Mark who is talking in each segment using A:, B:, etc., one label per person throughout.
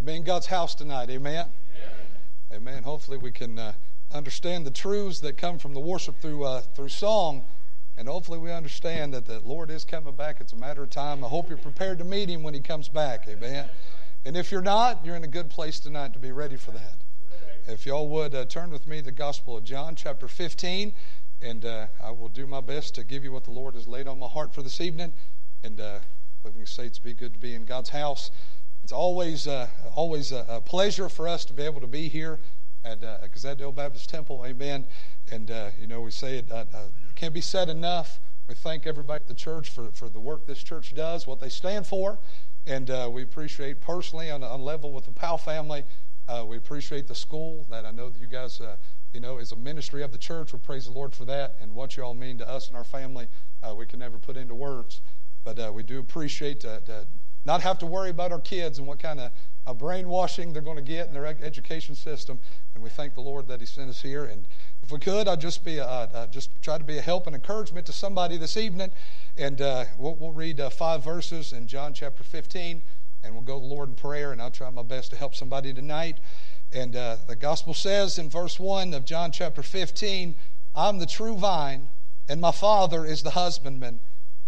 A: to be in God's house tonight. Amen. Amen. Hopefully, we can uh, understand the truths that come from the worship through uh, through song, and hopefully, we understand that the Lord is coming back. It's a matter of time. I hope you're prepared to meet Him when He comes back. Amen. And if you're not, you're in a good place tonight to be ready for that. If y'all would uh, turn with me the Gospel of John, chapter 15, and uh, I will do my best to give you what the Lord has laid on my heart for this evening. And uh, Living Saints, be good to be in God's house. It's always uh, always a, a, pleasure for us to be able to be here at uh, Gazette Baptist Temple. Amen. And uh, you know we say it, uh, uh, can't be said enough. We thank everybody at the church for, for the work this church does, what they stand for, and uh, we appreciate personally on, on level with the Powell family. Uh, we appreciate the school that I know that you guys, you know, is a ministry of the church. We praise the Lord for that and what you all mean to us and our family. we can never put into words, but we do appreciate not have to worry about our kids and what kind of uh, brainwashing they're going to get in their education system. And we thank the Lord that He sent us here. And if we could, I'd just be a, uh, just try to be a help and encouragement to somebody this evening. And uh, we'll, we'll, read uh, five verses in John chapter 15, and we'll go to the Lord in prayer. And I'll try my best to help somebody tonight. And uh, the gospel says in verse 1 of John chapter 15, I'm the true vine, and my Father is the husbandman.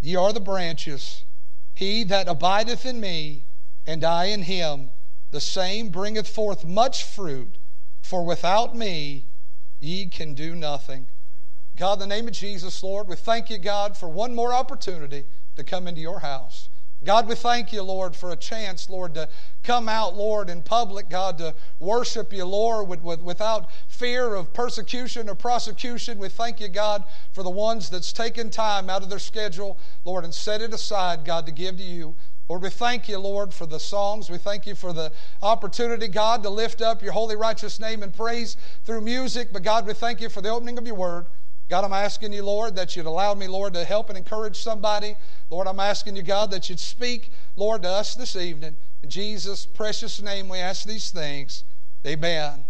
A: Ye are the branches. He that abideth in me, and I in him, the same bringeth forth much fruit, for without me ye can do nothing. God, in the name of Jesus, Lord, we thank you, God, for one more opportunity to come into your house. God, we thank you, Lord, for a chance, Lord, to come out, Lord, in public, God, to worship you, Lord, with, with, without fear of persecution or prosecution. We thank you, God, for the ones that's taken time out of their schedule, Lord, and set it aside, God, to give to you. Lord, we thank you, Lord, for the songs. We thank you for the opportunity, God, to lift up your holy, righteous name and praise through music. But, God, we thank you for the opening of your word. God, I'm asking you, Lord, that you'd allow me, Lord, to help and encourage somebody. Lord, I'm asking you, God, that you'd speak, Lord, to us this evening. In Jesus' precious name, we ask these things. Amen.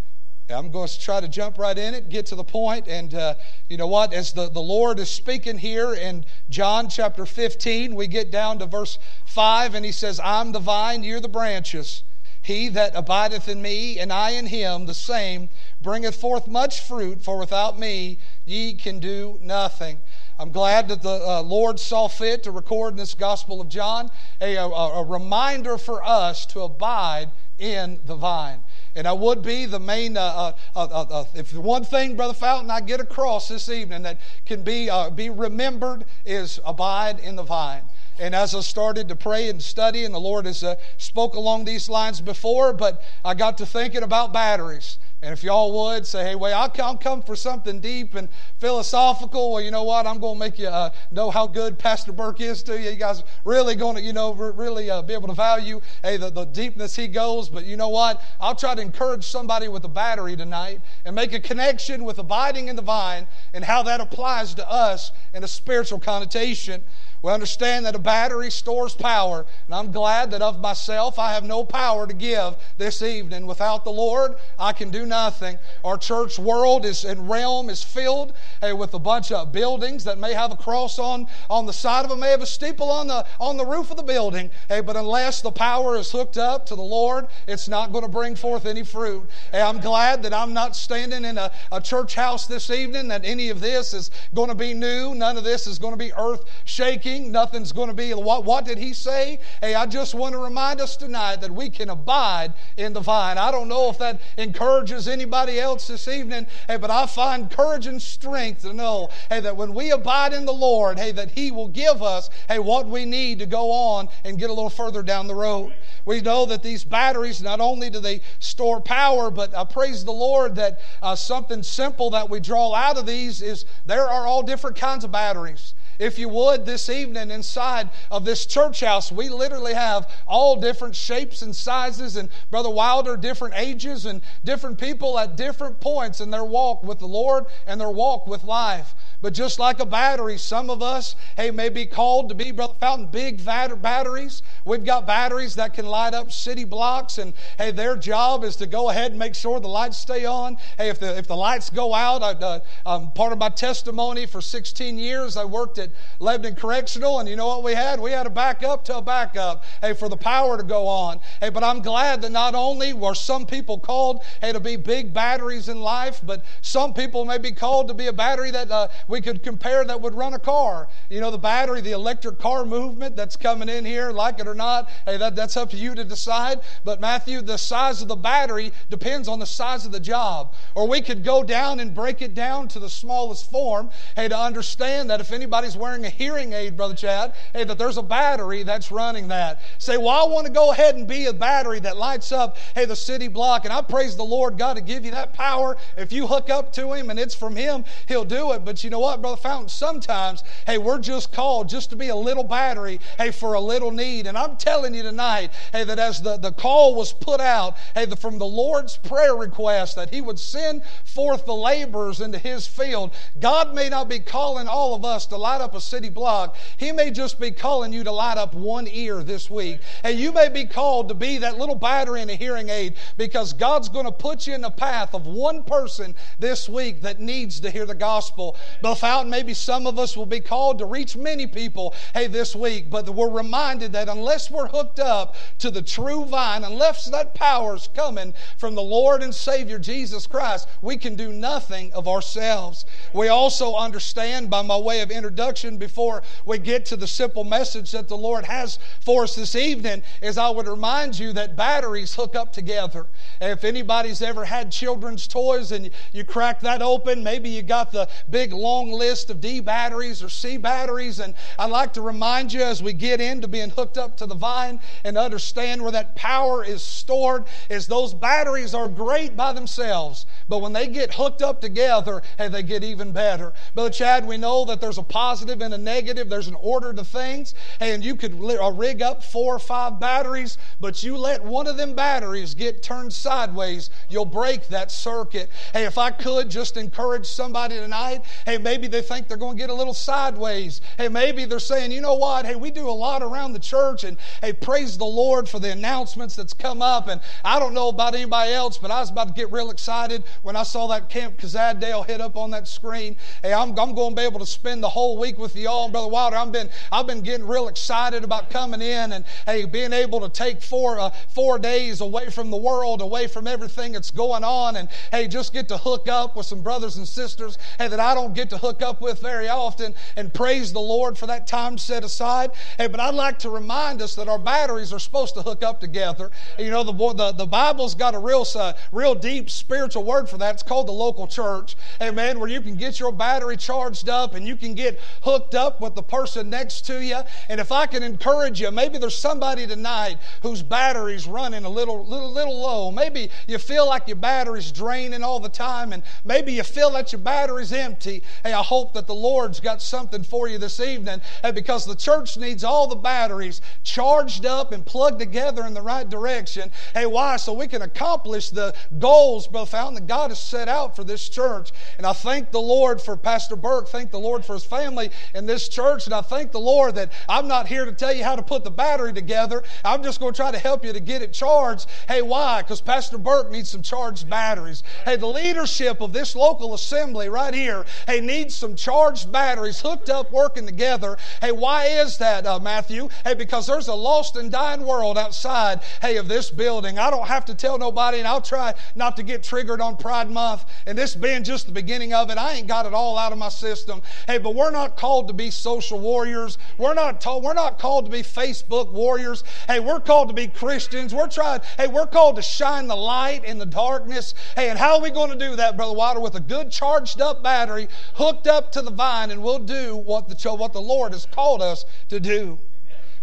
A: I'm going to try to jump right in it, get to the point, and uh, you know what? As the, the Lord is speaking here in John chapter 15, we get down to verse 5, and he says, I'm the vine, you're the branches. He that abideth in me, and I in him, the same bringeth forth much fruit, for without me ye can do nothing. I'm glad that the uh, Lord saw fit to record in this Gospel of John a, a, a reminder for us to abide in the vine. And I would be the main, uh uh, uh, uh, uh, if one thing, Brother Fountain, I get across this evening that can be, uh, be remembered is abide in the vine. And as I started to pray and study, and the Lord has uh, spoke along these lines before, but I got to thinking about batteries. And if y'all would say, hey, wait, I'll, I'll come for something deep and philosophical. Well, you know what? I'm going to make you uh, know how good Pastor Burke is to you. You guys really going to, you know, really uh, be able to value, hey, the, the deepness he goes. But you know what? I'll try to encourage somebody with a battery tonight and make a connection with abiding in the vine and how that applies to us in a spiritual connotation. We understand that a battery stores power, and I'm glad that of myself I have no power to give this evening. Without the Lord, I can do nothing. Our church world is and realm is filled hey, with a bunch of buildings that may have a cross on, on the side of them, may have a steeple on the on the roof of the building. Hey, but unless the power is hooked up to the Lord, it's not going to bring forth any fruit. Hey, I'm glad that I'm not standing in a, a church house this evening, that any of this is going to be new. None of this is going to be earth shaking Nothing's going to be, what, what did he say? Hey, I just want to remind us tonight that we can abide in the vine. I don't know if that encourages anybody else this evening, hey, but I find courage and strength to know, hey, that when we abide in the Lord, hey, that he will give us, hey, what we need to go on and get a little further down the road. We know that these batteries, not only do they store power, but I praise the Lord that uh, something simple that we draw out of these is there are all different kinds of batteries. If you would, this evening inside of this church house, we literally have all different shapes and sizes, and Brother Wilder, different ages and different people at different points in their walk with the Lord and their walk with life. But just like a battery, some of us, hey, may be called to be, Brother Fountain, big batteries. We've got batteries that can light up city blocks, and hey, their job is to go ahead and make sure the lights stay on. Hey, if the, if the lights go out, I, uh, um, part of my testimony for 16 years, I worked at Lebanon Correctional, and you know what we had? We had a backup to a backup, hey, for the power to go on. Hey, but I'm glad that not only were some people called, hey, to be big batteries in life, but some people may be called to be a battery that uh, we could compare that would run a car. You know, the battery, the electric car movement that's coming in here, like it or not, hey, that, that's up to you to decide. But Matthew, the size of the battery depends on the size of the job. Or we could go down and break it down to the smallest form, hey, to understand that if anybody's wearing a hearing aid, Brother Chad, hey, that there's a battery that's running that. Say, well, I want to go ahead and be a battery that lights up, hey, the city block. And I praise the Lord God to give you that power. If you hook up to Him and it's from Him, He'll do it. But you know what, Brother Fountain? Sometimes, hey, we're just called just to be a little battery, hey, for a little need. And I'm telling you tonight, hey, that as the, the call was put out, hey, the, from the Lord's prayer request that He would send forth the laborers into His field, God may not be calling all of us to light up a city block. He may just be calling you to light up one ear this week. And you may be called to be that little battery in a hearing aid because God's going to put you in the path of one person this week that needs to hear the gospel. But Fountain, maybe some of us will be called to reach many people, hey, this week. But we're reminded that unless we're hooked up to the true vine, unless that power is coming from the Lord and Savior Jesus Christ, we can do nothing of ourselves. We also understand by my way of introduction before we get to the simple message that the Lord has for us this evening is I would remind you that batteries hook up together. If anybody's ever had children's toys and you crack that open, maybe you got the big long list of D batteries or C batteries. And I'd like to remind you as we get into being hooked up to the vine and understand where that power is stored, is those batteries are great by themselves. But when they get hooked up together, hey, they get even better. Brother Chad, we know that there's a positive and a negative. There's an order to things. Hey, and you could uh, rig up four or five batteries, but you let one of them batteries get turned sideways, you'll break that circuit. Hey, if I could just encourage somebody tonight, hey, maybe they think they're going to get a little sideways. Hey, maybe they're saying, you know what? Hey, we do a lot around the church, and hey, praise the Lord for the announcements that's come up. And I don't know about anybody else, but I was about to get real excited when I saw that Camp Kazadale hit up on that screen. Hey, I'm, I'm going to be able to spend the whole week with y'all. And Brother Wilder, I've been, I've been getting real excited about coming in and hey, being able to take four, uh, four days away from the world, away from everything that's going on, and hey, just get to hook up with some brothers and sisters hey, that I don't get to hook up with very often and praise the Lord for that time set aside. Hey, but I'd like to remind us that our batteries are supposed to hook up together. You know, the, the, the Bible's got a real, uh, real deep spiritual word for that. It's called the local church. Amen. Where you can get your battery charged up and you can get hooked up with the person next to you. And if I can encourage you, maybe there's somebody tonight whose battery's running a little, little, little low. Maybe you feel like your battery's draining all the time, and maybe you feel that your battery's empty. Hey, I hope that the Lord's got something for you this evening. Because the church needs all the batteries charged up and plugged together in the right direction. Hey, why? So we can accomplish the goals, Brother Fountain, that God has set out for this church. And I thank the Lord for Pastor Burke. Thank the Lord for his family in this church. And I thank the Lord that I'm not here to tell you how to put the battery together. I'm just going to try to help you to get it charged. Hey, why? Because Pastor Burke needs some charged batteries. Hey, the leadership of this local assembly right here, hey, needs some charged batteries hooked up, working together. Hey, why is that, uh, Matthew? Hey, because there's a lost and dying world outside, hey, of this building. I don't have to tell nobody, and I'll try not to get triggered on Pride Month. And this being just the beginning of it, I ain't got it all out of my system. Hey, but we're not called to be social warriors. We're not told, we're not called to be Facebook warriors. Hey, we're called to be Christians. We're trying, hey, we're called to shine the light in the darkness. Hey, and how are we going to do that, Brother Wilder? With a good charged up battery hooked up to the vine, and we'll do what the, what the Lord has called us to do.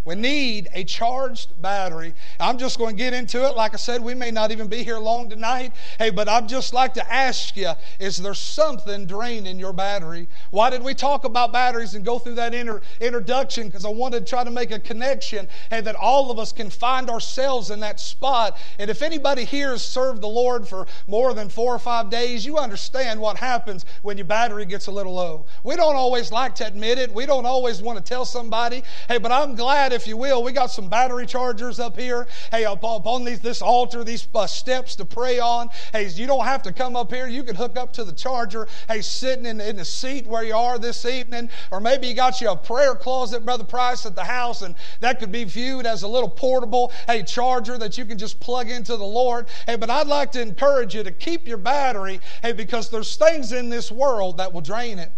A: We need a charged battery. I'm just going to get into it. Like I said, we may not even be here long tonight. Hey, but I'd just like to ask you is there something draining your battery? Why did we talk about batteries and go through that inter- introduction? Because I wanted to try to make a connection, hey, that all of us can find ourselves in that spot. And if anybody here has served the Lord for more than four or five days, you understand what happens when your battery gets a little low. We don't always like to admit it. We don't always want to tell somebody, hey, but I'm glad if you will. We got some battery chargers up here. Hey, up, up on these, this altar, these uh, steps to pray on. Hey, you don't have to come up here. You can hook up to the charger. Hey, sitting in, in the seat where you are this evening. Or maybe you got you a prayer closet, Brother Price, at the house, and that could be viewed as a little portable, hey, charger that you can just plug into the Lord. Hey, but I'd like to encourage you to keep your battery, hey, because there's things in this world that will drain it.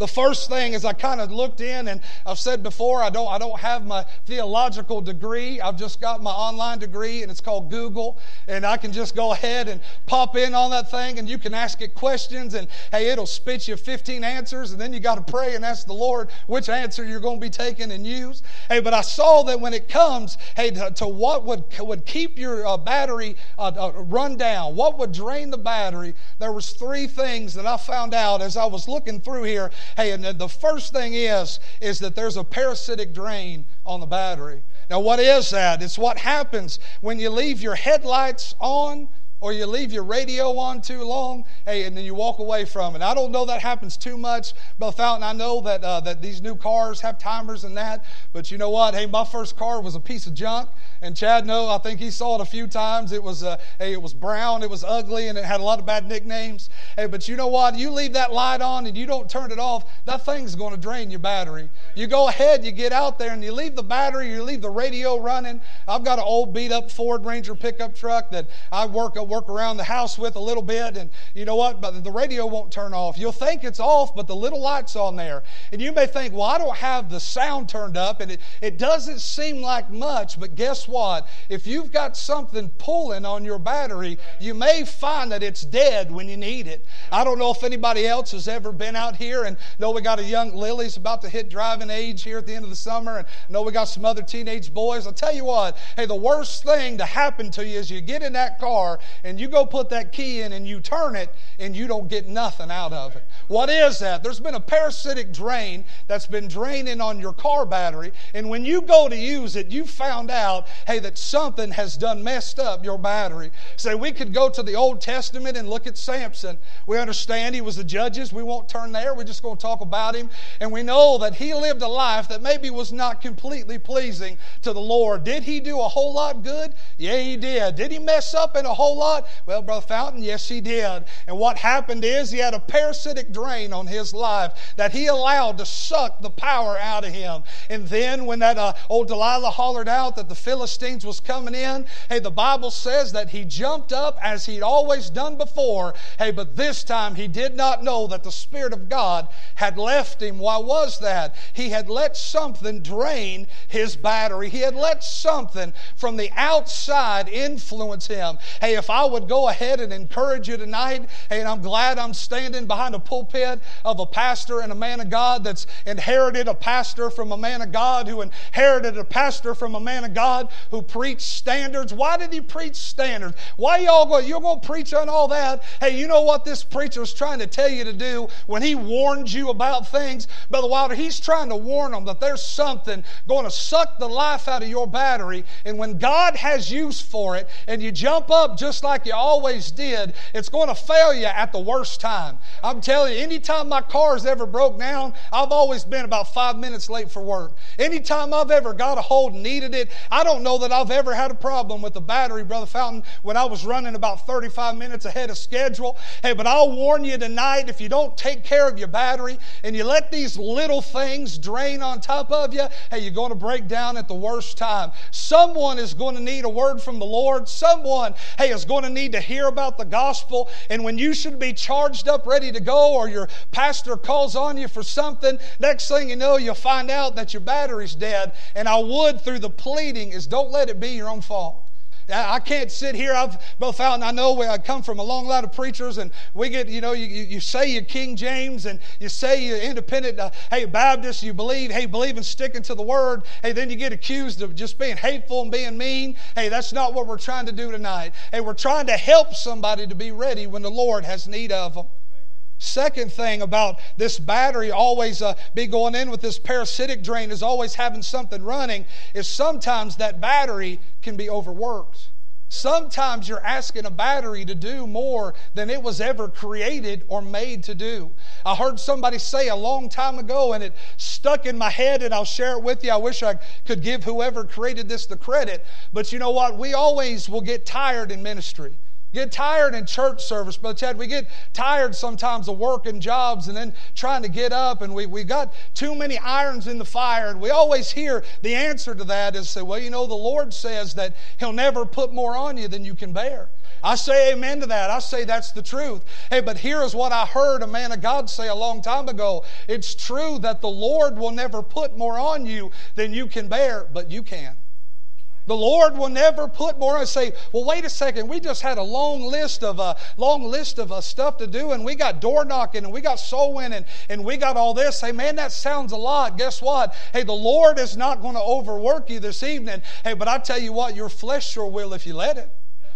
A: The first thing is I kind of looked in, and I've said before I don't I don't have my theological degree. I've just got my online degree, and it's called Google, and I can just go ahead and pop in on that thing, and you can ask it questions, and hey, it'll spit you 15 answers, and then you got to pray and ask the Lord which answer you're going to be taking and use. Hey, but I saw that when it comes, hey, to, to what would would keep your uh, battery uh, uh, run down, what would drain the battery, there was three things that I found out as I was looking through here Hey, and the first thing is, is that there's a parasitic drain on the battery. Now, what is that? It's what happens when you leave your headlights on or you leave your radio on too long, hey, and then you walk away from it. I don't know that happens too much, Brother Fountain. I know that uh, that these new cars have timers and that, but you know what? Hey, my first car was a piece of junk, and Chad no, I think he saw it a few times. It was uh, hey, it was brown, it was ugly, and it had a lot of bad nicknames. Hey, but you know what? You leave that light on and you don't turn it off, that thing's going to drain your battery. You go ahead, you get out there, and you leave the battery, you leave the radio running. I've got an old beat up Ford Ranger pickup truck that I work work around the house with a little bit, and you know what? But the radio won't turn off. You'll think it's off, but the little light's on there. And you may think, well, I don't have the sound turned up, and it, it doesn't seem like much, but guess what? If you've got something pulling on your battery, you may find that it's dead when you need it. I don't know if anybody else has ever been out here and know we got a young Lily's about to hit driving age here at the end of the summer, and know we got some other teenage boys. I'll tell you what, hey, the worst thing to happen to you is you get in that car and you go put that key in and you turn it and you don't get nothing out of it. What is that? There's been a parasitic drain that's been draining on your car battery, and when you go to use it, you found out, hey, that something has done messed up your battery. Say, we could go to the Old Testament and look at Samson. We understand he was the judges. We won't turn there. We're just going to talk about him. And we know that he lived a life that maybe was not completely pleasing to the Lord. Did he do a whole lot good? Yeah, he did. Did he mess up in a whole lot? Well, Brother Fountain, yes, he did. And what happened is he had a parasitic drain on his life that he allowed to suck the power out of him. And then when that uh, old Delilah hollered out that the Philistines was coming in, hey, the Bible says that he jumped up as he'd always done before. Hey, but this time he did not know that the Spirit of God had left him. Why was that? He had let something drain his battery. He had let something from the outside influence him. Hey, if I would go ahead and encourage you tonight. And I'm glad I'm standing behind a pulpit of a pastor and a man of God that's inherited a pastor from a man of God who inherited a pastor from a man of God who preached standards. Why did he preach standards? Why y'all go, you're going to preach on all that? Hey, you know what this preacher is trying to tell you to do when he warns you about things? Brother Wilder, he's trying to warn them that there's something going to suck the life out of your battery. And when God has use for it and you jump up just like you always did, it's going to fail you at the worst time. I'm telling you, anytime my car's ever broke down, I've always been about five minutes late for work. Anytime I've ever got a hold and needed it, I don't know that I've ever had a problem with the battery, Brother Fountain, when I was running about 35 minutes ahead of schedule. Hey, but I'll warn you tonight if you don't take care of your battery and you let these little things drain on top of you, hey, you're going to break down at the worst time. Someone is going to need a word from the Lord. Someone, hey, is going to need to hear about the gospel. And when you should be charged up, ready to go, or your pastor calls on you for something, next thing you know, you'll find out that your battery's dead. And I would, through the pleading, is don't let it be your own fault. I can't sit here. I've both found, I know where I come from a long line of preachers, and we get, you know, you, you say you're King James and you say you're independent, uh, hey, Baptist, you believe, hey, believe in sticking to the word. Hey, then you get accused of just being hateful and being mean. Hey, that's not what we're trying to do tonight. Hey, we're trying to help somebody to be ready when the Lord has need of them. Second thing about this battery always uh, be going in with this parasitic drain is always having something running is sometimes that battery can be overworked. Sometimes you're asking a battery to do more than it was ever created or made to do. I heard somebody say a long time ago, and it stuck in my head, and I'll share it with you. I wish I could give whoever created this the credit. But you know what? We always will get tired in ministry. Get tired in church service, Brother Chad. We get tired sometimes of working jobs and then trying to get up, and we, we got too many irons in the fire. And we always hear the answer to that is say, well, you know, the Lord says that He'll never put more on you than you can bear. I say amen to that. I say that's the truth. Hey, but here is what I heard a man of God say a long time ago. It's true that the Lord will never put more on you than you can bear, but you can. The Lord will never put more. I say, well, wait a second. We just had a long list of uh, long list of uh, stuff to do, and we got door knocking, and we got soul winning, and we got all this. Hey, man, that sounds a lot. Guess what? Hey, the Lord is not going to overwork you this evening. Hey, but I tell you what, your flesh sure will if you let it.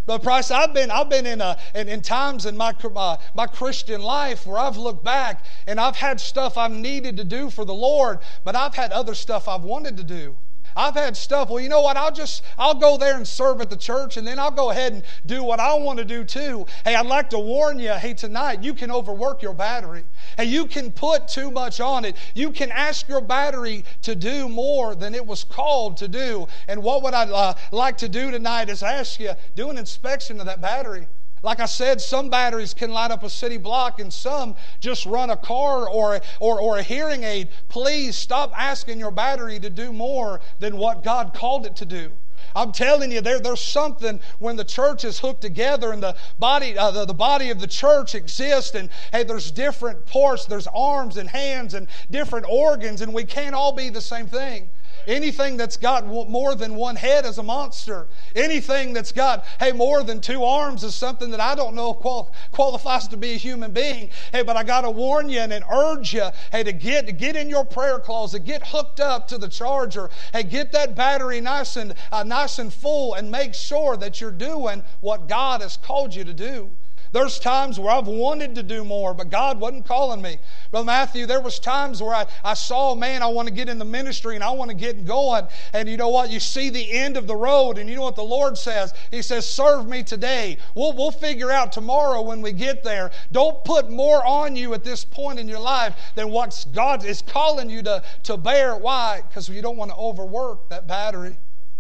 A: But Price, I've been I've been in, a, in, in times in my uh, my Christian life where I've looked back and I've had stuff I've needed to do for the Lord, but I've had other stuff I've wanted to do. I've had stuff, well, you know what? I'll just, I'll go there and serve at the church and then I'll go ahead and do what I want to do too. Hey, I'd like to warn you, hey, tonight you can overwork your battery. Hey, you can put too much on it. You can ask your battery to do more than it was called to do. And what would I uh, like to do tonight is ask you, do an inspection of that battery. Like I said, some batteries can light up a city block and some just run a car or, or, or a hearing aid. Please stop asking your battery to do more than what God called it to do. I'm telling you, there, there's something when the church is hooked together and the body, uh, the, the body of the church exists, and hey, there's different parts, there's arms and hands and different organs, and we can't all be the same thing. Anything that's got more than one head is a monster. Anything that's got, hey, more than two arms is something that I don't know qual- qualifies to be a human being. Hey, but I got to warn you and urge you, hey, to get, to get in your prayer closet, get hooked up to the charger, hey, get that battery nice and, uh, nice and full and make sure that you're doing what God has called you to do. There's times where I've wanted to do more, but God wasn't calling me. Brother Matthew, there was times where I, I saw, a man, I want to get in the ministry and I want to get going. And you know what? You see the end of the road, and you know what the Lord says? He says, serve me today. We'll, we'll figure out tomorrow when we get there. Don't put more on you at this point in your life than what God is calling you to, to bear. Why? Because you don't want to overwork that battery.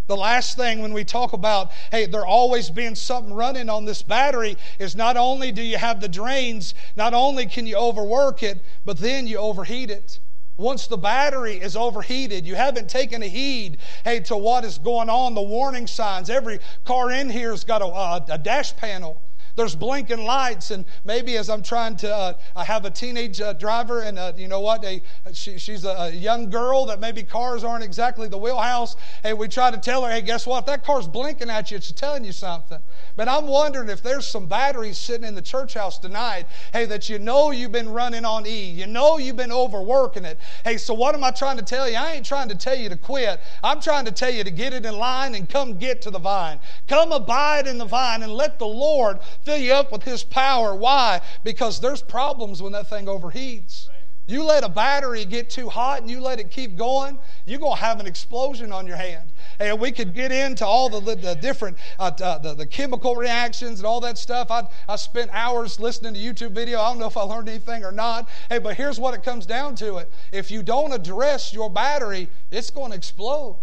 A: The last thing when we talk about, hey, there always being something running on this battery is not only do you have the drains, not only can you overwork it, but then you overheat it. Once the battery is overheated, you haven't taken a heed, hey, to what is going on, the warning signs. Every car in here has got a, a, a dash panel. There's blinking lights, and maybe as I'm trying to, uh, I have a teenage uh, driver, and uh, you know what? A, she, she's a, a, young girl that maybe cars aren't exactly the wheelhouse. Hey, we try to tell her, hey, guess what? If that car's blinking at you, it's telling you something. But I'm wondering if there's some batteries sitting in the church house tonight, hey, that you know you've been running on E. You know you've been overworking it. Hey, so what am I trying to tell you? I ain't trying to tell you to quit. I'm trying to tell you to get it in line and come get to the vine. Come abide in the vine and let the Lord fill you up with His power. Why? Because there's problems when that thing overheats. You let a battery get too hot and you let it keep going, you're going to have an explosion on your hand. And we could get into all the, the different uh, uh, the, the chemical reactions and all that stuff. I, I spent hours listening to YouTube video. I don't know if I learned anything or not. Hey, but here's what it comes down to it. If you don't address your battery, it's going to explode.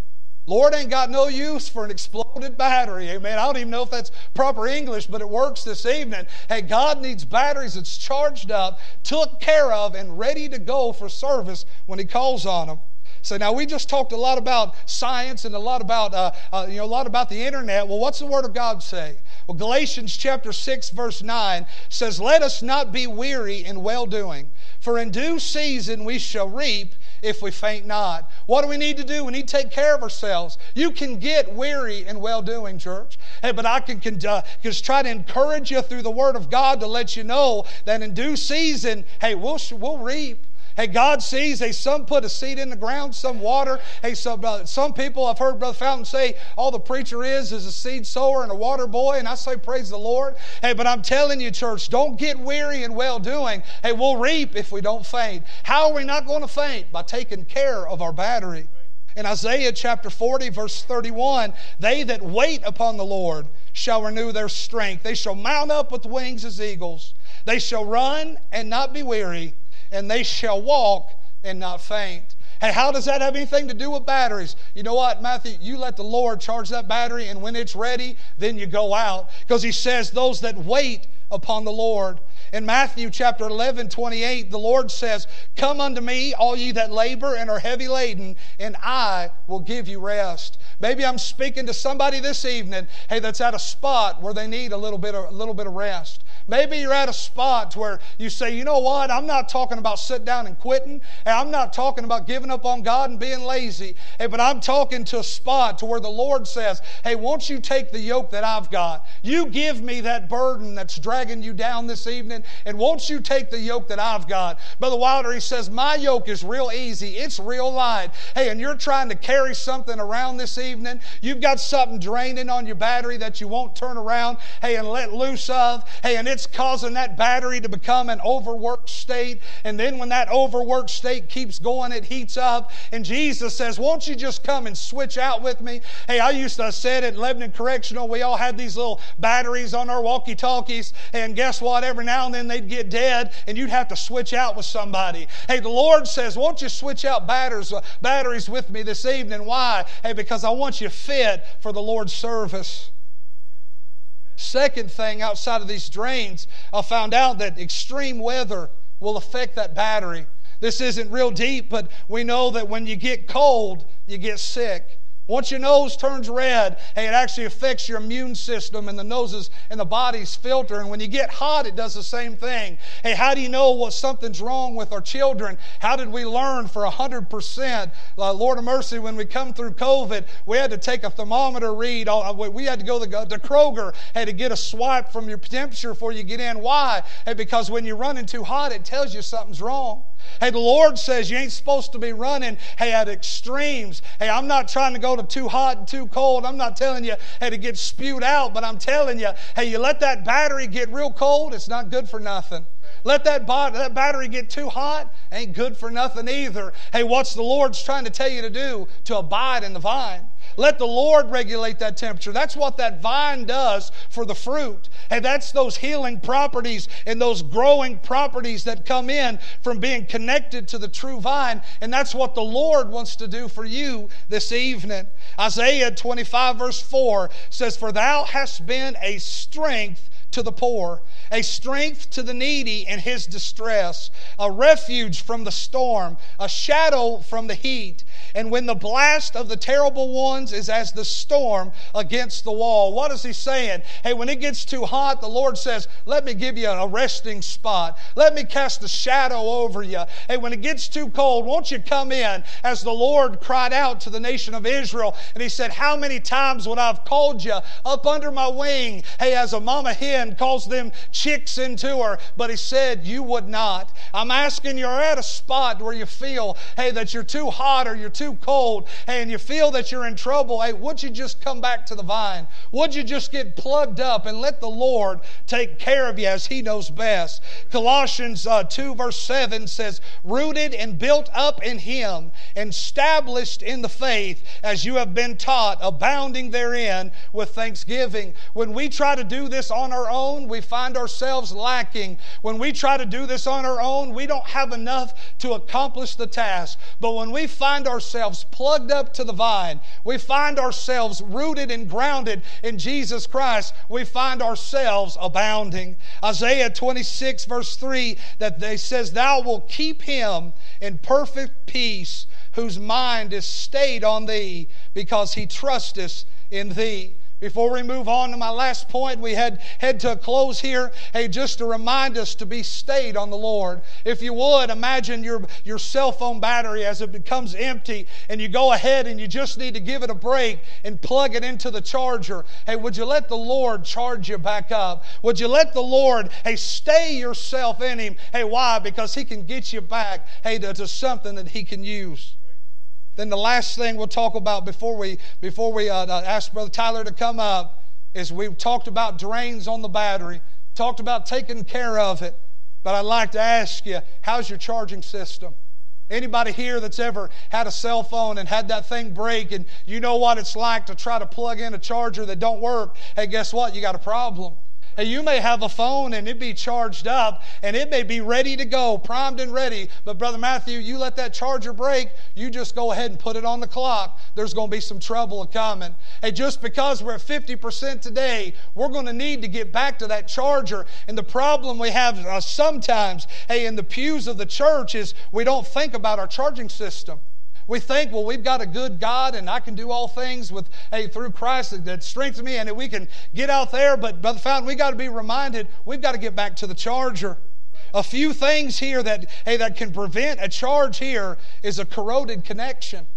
A: Lord ain't got no use for an exploded battery. Amen. I don't even know if that's proper English, but it works this evening. Hey, God needs batteries that's charged up, took care of, and ready to go for service when He calls on them. So now we just talked a lot about science and a lot about uh, uh, you know a lot about the internet. Well, what's the Word of God say? Well, Galatians chapter six verse nine says, "Let us not be weary in well doing, for in due season we shall reap if we faint not. What do we need to do? We need to take care of ourselves. You can get weary in well doing, church. Hey, but I can, can uh, just try to encourage you through the Word of God to let you know that in due season, hey, we'll, we'll reap. Hey, God sees. Hey, some put a seed in the ground, some water. Hey, some, uh, some people, I've heard Brother Fountain say, all the preacher is is a seed sower and a water boy. And I say, praise the Lord. Hey, but I'm telling you, church, don't get weary in well doing. Hey, we'll reap if we don't faint. How are we not going to faint? By taking care of our battery. In Isaiah chapter 40, verse 31, they that wait upon the Lord shall renew their strength. They shall mount up with wings as eagles. They shall run and not be weary and they shall walk and not faint. Hey, how does that have anything to do with batteries? You know what, Matthew? You let the Lord charge that battery, and when it's ready, then you go out. Because he says, Those that wait upon the Lord. In Matthew chapter 11, 28, the Lord says, Come unto me, all ye that labor and are heavy laden, and I will give you rest. Maybe I'm speaking to somebody this evening, hey, that's at a spot where they need a little bit of, a little bit of rest. Maybe you're at a spot where you say, you know what, I'm not talking about sitting down and quitting. And I'm not talking about giving up on God and being lazy. Hey, but I'm talking to a spot to where the Lord says, hey, won't you take the yoke that I've got? You give me that burden that's dragging you down this evening, and won't you take the yoke that I've got? Brother Wilder, he says, my yoke is real easy. It's real light. Hey, and you're trying to carry something around this evening. You've got something draining on your battery that you won't turn around, hey, and let loose of. Hey, and it's causing that battery to become an overworked state. And then when that overworked state keeps going, it heats up. And Jesus says, Won't you just come and switch out with me? Hey, I used to say at Lebanon Correctional, we all had these little batteries on our walkie talkies. And guess what? Every now and then they'd get dead, and you'd have to switch out with somebody. Hey, the Lord says, Won't you switch out batteries, uh, batteries with me this evening? Why? Hey, because I want you fit for the Lord's service. Second thing, outside of these drains, I found out that extreme weather will affect that battery. This isn't real deep, but we know that when you get cold, you get sick. Once your nose turns red, hey, it actually affects your immune system and the noses and the body's filter. And when you get hot, it does the same thing. Hey, how do you know what something's wrong with our children? How did we learn for 100%? Uh, Lord of mercy, when we come through COVID, we had to take a thermometer read. Uh, we had to go to, to Kroger, had to get a swipe from your temperature before you get in. Why? Hey, because when you're running too hot, it tells you something's wrong. Hey, the Lord says you ain't supposed to be running, hey, at extremes. Hey, I'm not trying to go to too hot and too cold. I'm not telling you, hey, to get spewed out, but I'm telling you, hey, you let that battery get real cold, it's not good for nothing. Let that, that battery get too hot, ain't good for nothing either. Hey, what's the Lord's trying to tell you to do? To abide in the vine. Let the Lord regulate that temperature. That's what that vine does for the fruit. And that's those healing properties and those growing properties that come in from being connected to the true vine. And that's what the Lord wants to do for you this evening. Isaiah 25, verse 4 says, For thou hast been a strength to the poor, a strength to the needy in his distress, a refuge from the storm, a shadow from the heat. And when the blast of the terrible ones is as the storm against the wall. What is he saying? Hey, when it gets too hot, the Lord says, Let me give you a resting spot. Let me cast a shadow over you. Hey, when it gets too cold, won't you come in? As the Lord cried out to the nation of Israel, and he said, How many times would I have called you up under my wing? Hey, as a mama hen calls them chicks into her, but he said, You would not. I'm asking you're at a spot where you feel, hey, that you're too hot or you're too cold, hey, and you feel that you're in trouble. Hey, would you just come back to the vine? Would you just get plugged up and let the Lord take care of you as he knows best? Colossians uh, 2, verse 7 says, Rooted and built up in him, established in the faith as you have been taught, abounding therein with thanksgiving. When we try to do this on our own, we find ourselves lacking. When we try to do this on our own, we don't have enough to accomplish the task. But when we find ourselves plugged up to the vine, we find ourselves rooted and grounded in Jesus Christ, we find ourselves abounding. Isaiah 26, verse 3, that they says, Thou will keep him in perfect peace, whose mind is stayed on thee, because he trusteth in thee. Before we move on to my last point, we head, head to a close here. Hey, just to remind us to be stayed on the Lord. If you would, imagine your, your cell phone battery as it becomes empty and you go ahead and you just need to give it a break and plug it into the charger. Hey, would you let the Lord charge you back up? Would you let the Lord, hey, stay yourself in Him? Hey, why? Because He can get you back, hey, to, to something that He can use. Then the last thing we'll talk about before we before we uh, uh, ask Brother Tyler to come up is we've talked about drains on the battery, talked about taking care of it. But I'd like to ask you, how's your charging system? Anybody here that's ever had a cell phone and had that thing break and you know what it's like to try to plug in a charger that don't work? Hey, guess what? You got a problem. Hey, you may have a phone and it be charged up and it may be ready to go, primed and ready. But, Brother Matthew, you let that charger break, you just go ahead and put it on the clock. There's going to be some trouble coming. Hey, just because we're at 50% today, we're going to need to get back to that charger. And the problem we have sometimes, hey, in the pews of the church is we don't think about our charging system. We think, well, we've got a good God and I can do all things with, hey, through Christ that strengthens me and we can get out there. But, Brother Fountain, we got to be reminded we've got to get back to the charger. A few things here that, hey, that can prevent a charge here is a corroded connection.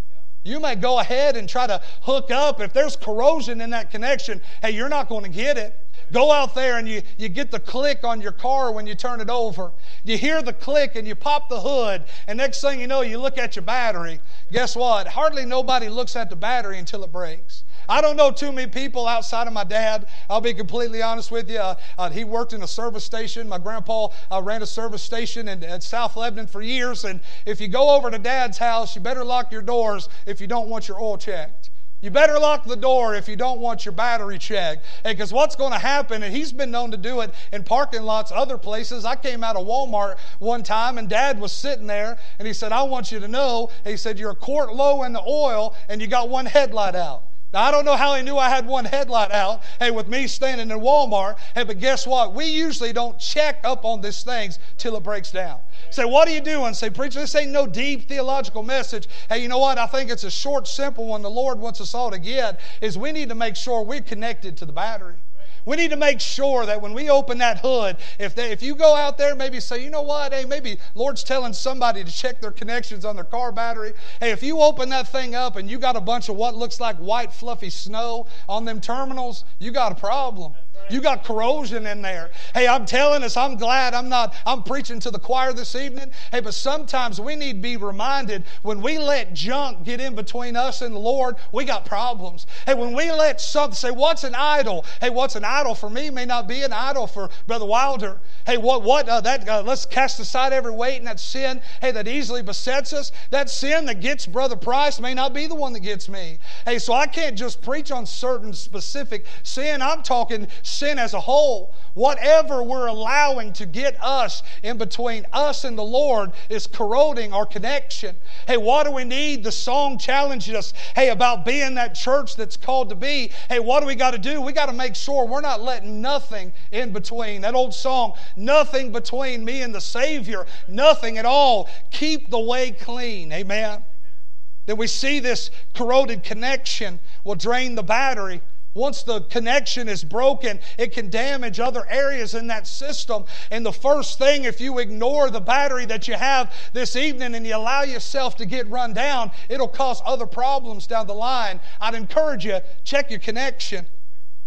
A: You may go ahead and try to hook up. If there's corrosion in that connection, hey, you're not going to get it. Go out there and you, you get the click on your car when you turn it over. You hear the click and you pop the hood, and next thing you know, you look at your battery. Guess what? Hardly nobody looks at the battery until it breaks. I don't know too many people outside of my dad. I'll be completely honest with you. Uh, uh, he worked in a service station. My grandpa uh, ran a service station in, in, South Lebanon for years. And if you go over to dad's house, you better lock your doors if you don't want your oil checked. You better lock the door if you don't want your battery checked. Because what's going to happen, and he's been known to do it in parking lots, other places. I came out of Walmart one time, and Dad was sitting there, and he said, I want you to know, he said, you're a quart low in the oil, and you got one headlight out. Now, I don't know how he knew I had one headlight out, hey, with me standing in Walmart. Hey, but guess what? We usually don't check up on these things till it breaks down. Say, what are you doing? Say, preacher, this ain't no deep theological message. Hey, you know what? I think it's a short, simple one the Lord wants us all to get is we need to make sure we're connected to the battery. We need to make sure that when we open that hood, if, they, if you go out there, maybe say, you know what, hey, maybe Lord's telling somebody to check their connections on their car battery. Hey, if you open that thing up and you got a bunch of what looks like white, fluffy snow on them terminals, you got a problem. You got corrosion in there. Hey, I'm telling us, I'm glad I'm not, I'm preaching to the choir this evening. Hey, but sometimes we need to be reminded when we let junk get in between us and the Lord, we got problems. Hey, when we let something say, what's an idol? Hey, what's an idol for me may not be an idol for Brother Wilder. Hey, what, what, uh, that, uh, let's cast aside every weight and that sin, hey, that easily besets us. That sin that gets Brother Price may not be the one that gets me. Hey, so I can't just preach on certain specific sin. I'm talking sin as a whole. Whatever we're allowing to get us in between us and the Lord is corroding our connection. Hey, what do we need? The song challenged us, hey, about being that church that's called to be. Hey, what do we got to do? We got to make sure we're not letting nothing in between. That old song, nothing between me and the Savior, nothing at all. Keep the way clean. Amen. Then we see this corroded connection will drain the battery once the connection is broken, it can damage other areas in that system. And the first thing, if you ignore the battery that you have this evening and you allow yourself to get run down, it'll cause other problems down the line. I'd encourage you, check your connection.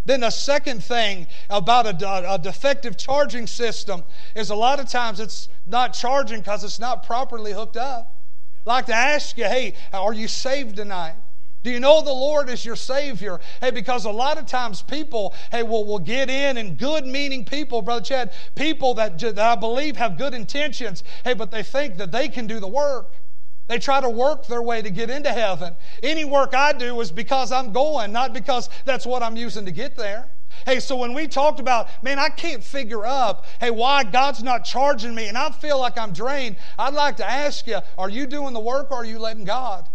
A: Then the second thing about a, a defective charging system is a lot of times it's not charging because it's not properly hooked up. I'd like to ask you, hey, are you saved tonight? Do you know the Lord is your Savior? Hey, because a lot of times people, hey, will, will get in and good meaning people, Brother Chad, people that, that I believe have good intentions, hey, but they think that they can do the work. They try to work their way to get into heaven. Any work I do is because I'm going, not because that's what I'm using to get there. Hey, so when we talked about, man, I can't figure up, hey, why God's not charging me and I feel like I'm drained, I'd like to ask you, are you doing the work or are you letting God?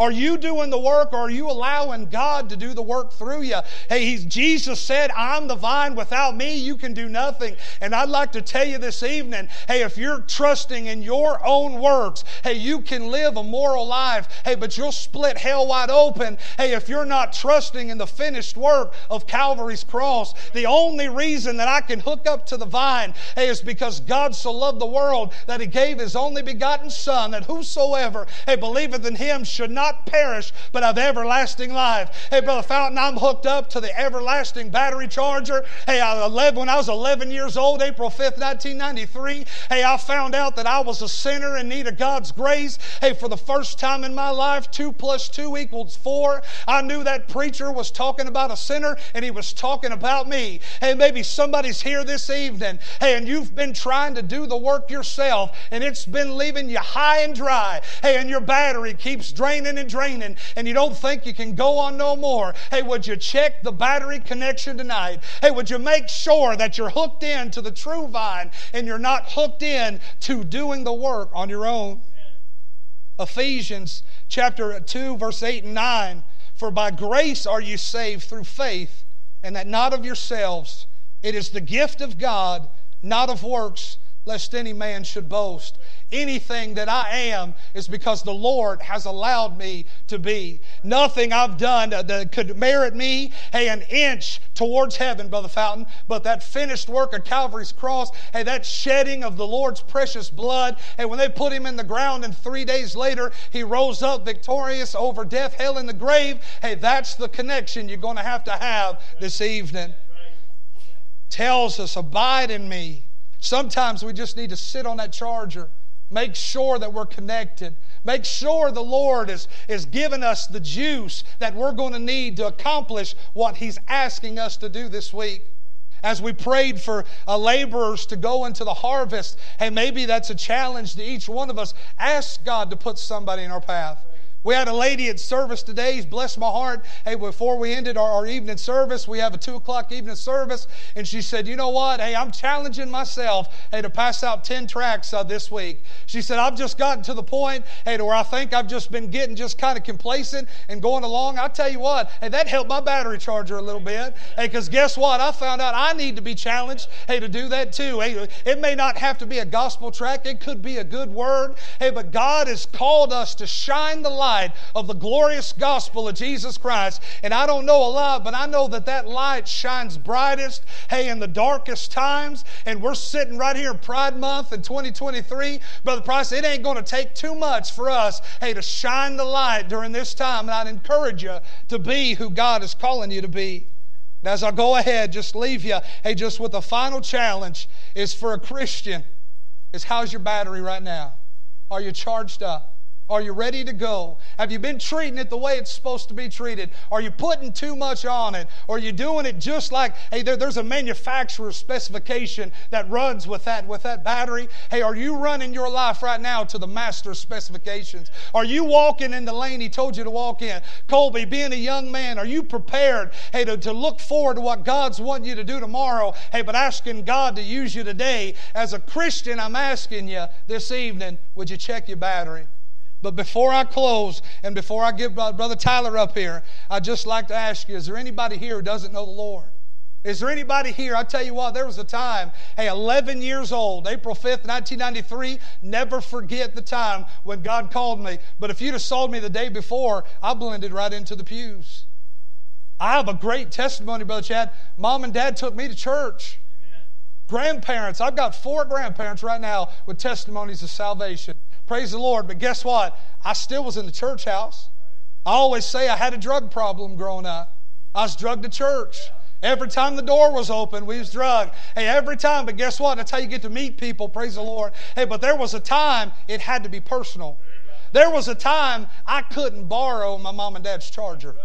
B: Are you doing the work or are you allowing God to do the work through you? Hey, Jesus said, I'm the vine. Without me, you can do nothing. And I'd like to tell you this evening hey, if you're trusting in your own works, hey, you can live a moral life. Hey, but you'll split hell wide open. Hey, if you're not trusting in the finished work of Calvary's cross, the only reason that I can hook up to the vine, hey, is because God so loved the world that he gave his only begotten Son, that whosoever, hey, believeth in him should not not perish, but have everlasting life. Hey, Brother Fountain, I'm hooked up to the everlasting battery charger. Hey, I, when I was 11 years old, April 5th, 1993, hey, I found out that I was a sinner in need of God's grace. Hey, for the first time in my life, two plus two equals four. I knew that preacher was talking about a sinner and he was talking about me. Hey, maybe somebody's here this evening. Hey, and you've been trying to do the work yourself and it's been leaving you high and dry. Hey, and your battery keeps draining and draining and you don't think you can go on no more, hey, would you check the battery connection tonight? Hey, would you make sure that you're hooked in to the true vine and you're not hooked in to doing the work on your own? Ephesians chapter 2, verse 8 and 9. For by grace are you saved through faith, and that not of yourselves. It is the gift of God, not of works, lest any man should boast anything that I am is because the Lord has allowed me to be. Nothing I've done that could merit me, hey, an inch towards heaven, Brother Fountain, but that finished work of Calvary's cross, hey, that shedding of the Lord's precious blood, hey, when they put him in the ground and three days later he rose up victorious over death, hell, and the grave, hey, that's the connection you're going to have to have this evening. Tells us, abide in me. Sometimes we just need to sit on that charger Make sure that we're connected. Make sure the Lord is, is giving us the juice that we're going to need to accomplish what He's asking us to do this week. As we prayed for uh, laborers to go into the harvest, hey, maybe that's a challenge to each one of us. Ask God to put somebody in our path. We had a lady at service today. He's blessed my heart. Hey, before we ended our, our, evening service, we have a two o'clock evening service, and she said, "You know what? Hey, I'm challenging myself. Hey, to pass out ten tracts uh, this week." She said, "I've just gotten to the point, hey, to where I think I've just been getting just kind of complacent and going along. I tell you what, hey, that helped my battery charger a little bit. Hey, because guess what? I found out I need to be challenged. Hey, to do that too. Hey, it may not have to be a gospel tract. It could be a good word. Hey, but God has called us to shine the light." Light of the glorious gospel of Jesus Christ. And I don't know a lot, but I know that that light shines brightest, hey, in the darkest times. And we're sitting right here Pride Month in 2023. Brother Price, it ain't going to take too much for us, hey, to shine the light during this time. And I'd encourage you to be who God is calling you to be. And as I go ahead, just leave you, hey, just with a final challenge is for a Christian is how's your battery right now? Are you charged up? Are you ready to go? Have you been treating it the way it's supposed to be treated? Are you putting too much on it? Are you doing it just like, hey, there, there's a manufacturer specification that runs with that, with that battery? Hey, are you running your life right now to the master specifications? Are you walking in the lane he told you to walk in? Colby, being a young man, are you prepared, hey, to, to look forward to what God's wanting you to do tomorrow? Hey, but asking God to use you today. As a Christian, I'm asking you this evening, would you check your battery? But before I close and before I give Brother Tyler up here, I'd just like to ask you is there anybody here who doesn't know the Lord? Is there anybody here? I tell you what, there was a time, hey, 11 years old, April 5th, 1993. Never forget the time when God called me. But if you'd have sold me the day before, I blended right into the pews. I have a great testimony, Brother Chad. Mom and Dad took me to church. Amen. Grandparents, I've got four grandparents right now with testimonies of salvation. Praise the Lord. But guess what? I still was in the church house. I always say I had a drug problem growing up. I was drugged to church. Every time the door was open, we was drugged. Hey, every time. But guess what? That's how you get to meet people. Praise the Lord. Hey, but there was a time it had to be personal. There was a time I couldn't borrow my mom and dad's charger.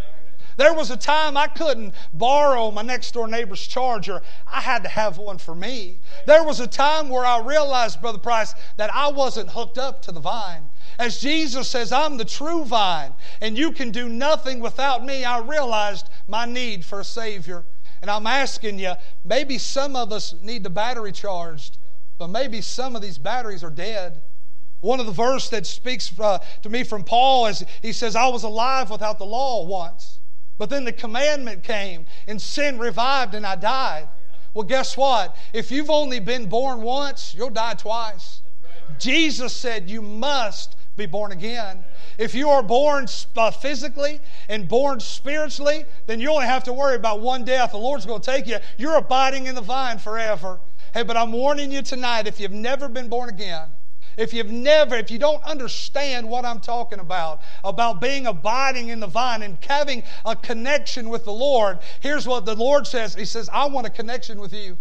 B: There was a time I couldn't borrow my next door neighbor's charger. I had to have one for me. There was a time where I realized, Brother Price, that I wasn't hooked up to the vine. As Jesus says, I'm the true vine, and you can do nothing without me, I realized my need for a Savior. And I'm asking you, maybe some of us need the battery charged, but maybe some of these batteries are dead. One of the verse that speaks uh, to me from Paul is he says, I was alive without the law once, but then the commandment came and sin revived and I died. Well, guess what? If you've only been born once, you'll die twice. Jesus said you must be born again. If you are born uh, physically and born spiritually, then you only have to worry about one death. The Lord's going to take you. You're abiding in the vine forever. Hey, but I'm warning you tonight if you've never been born again, if you've never, if you don't understand what I'm talking about, about being abiding in the vine and having a connection with the Lord, here's what the Lord says He says, I want a connection with you.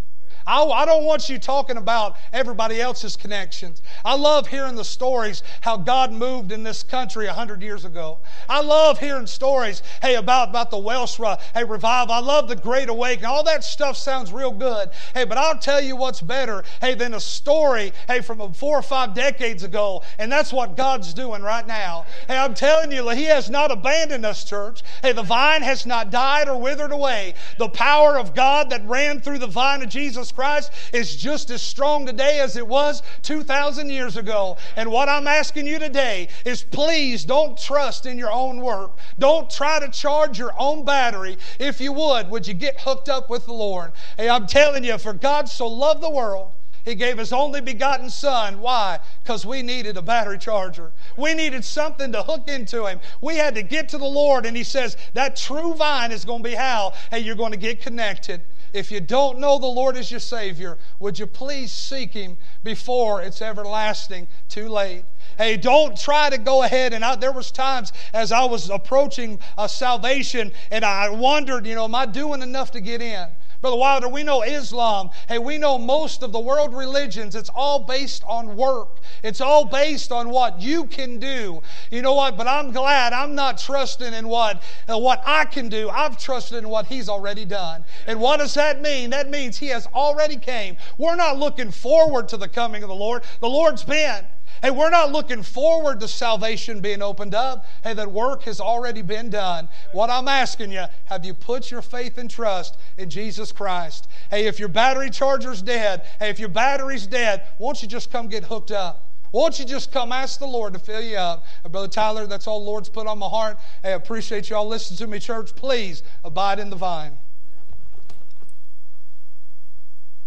B: I, I don't want you talking about everybody else's connections. I love hearing the stories how God moved in this country 100 years ago. I love hearing stories, hey, about, about the Welsh hey, revival. I love the Great Awakening. All that stuff sounds real good. Hey, but I'll tell you what's better, hey, than a story, hey, from four or five decades ago. And that's what God's doing right now. Hey, I'm telling you, He has not abandoned us, church. Hey, the vine has not died or withered away. The power of God that ran through the vine of Jesus Christ is just as strong today as it was 2,000 years ago. And what I'm asking you today is please don't trust in your own work. Don't try to charge your own battery. If you would, would you get hooked up with the Lord? Hey, I'm telling you, for God so loved the world, he gave his only begotten son. Why? Because we needed a battery charger. We needed something to hook into him. We had to get to the Lord, and he says that true vine is going to be how? Hey, you're going to get connected. If you don't know the Lord as your Savior, would you please seek Him before it's everlasting too late? Hey, don't try to go ahead. And I, there was times as I was approaching salvation, and I wondered, you know, am I doing enough to get in? Brother Wilder, we know Islam. Hey, we know most of the world religions. It's all based on work. It's all based on what you can do. You know what? But I'm glad I'm not trusting in what, uh, what I can do. I've trusted in what He's already done. And what does that mean? That means He has already came. We're not looking forward to the coming of the Lord. The Lord's been. Hey, we're not looking forward to salvation being opened up. Hey, that work has already been done. What I'm asking you, have you put your faith and trust in Jesus Christ? Hey, if your battery charger's dead, hey, if your battery's dead, won't you just come get hooked up? Won't you just come ask the Lord to fill you up? Brother Tyler, that's all the Lord's put on my heart. Hey, I appreciate y'all listening to me, church. Please abide in the vine.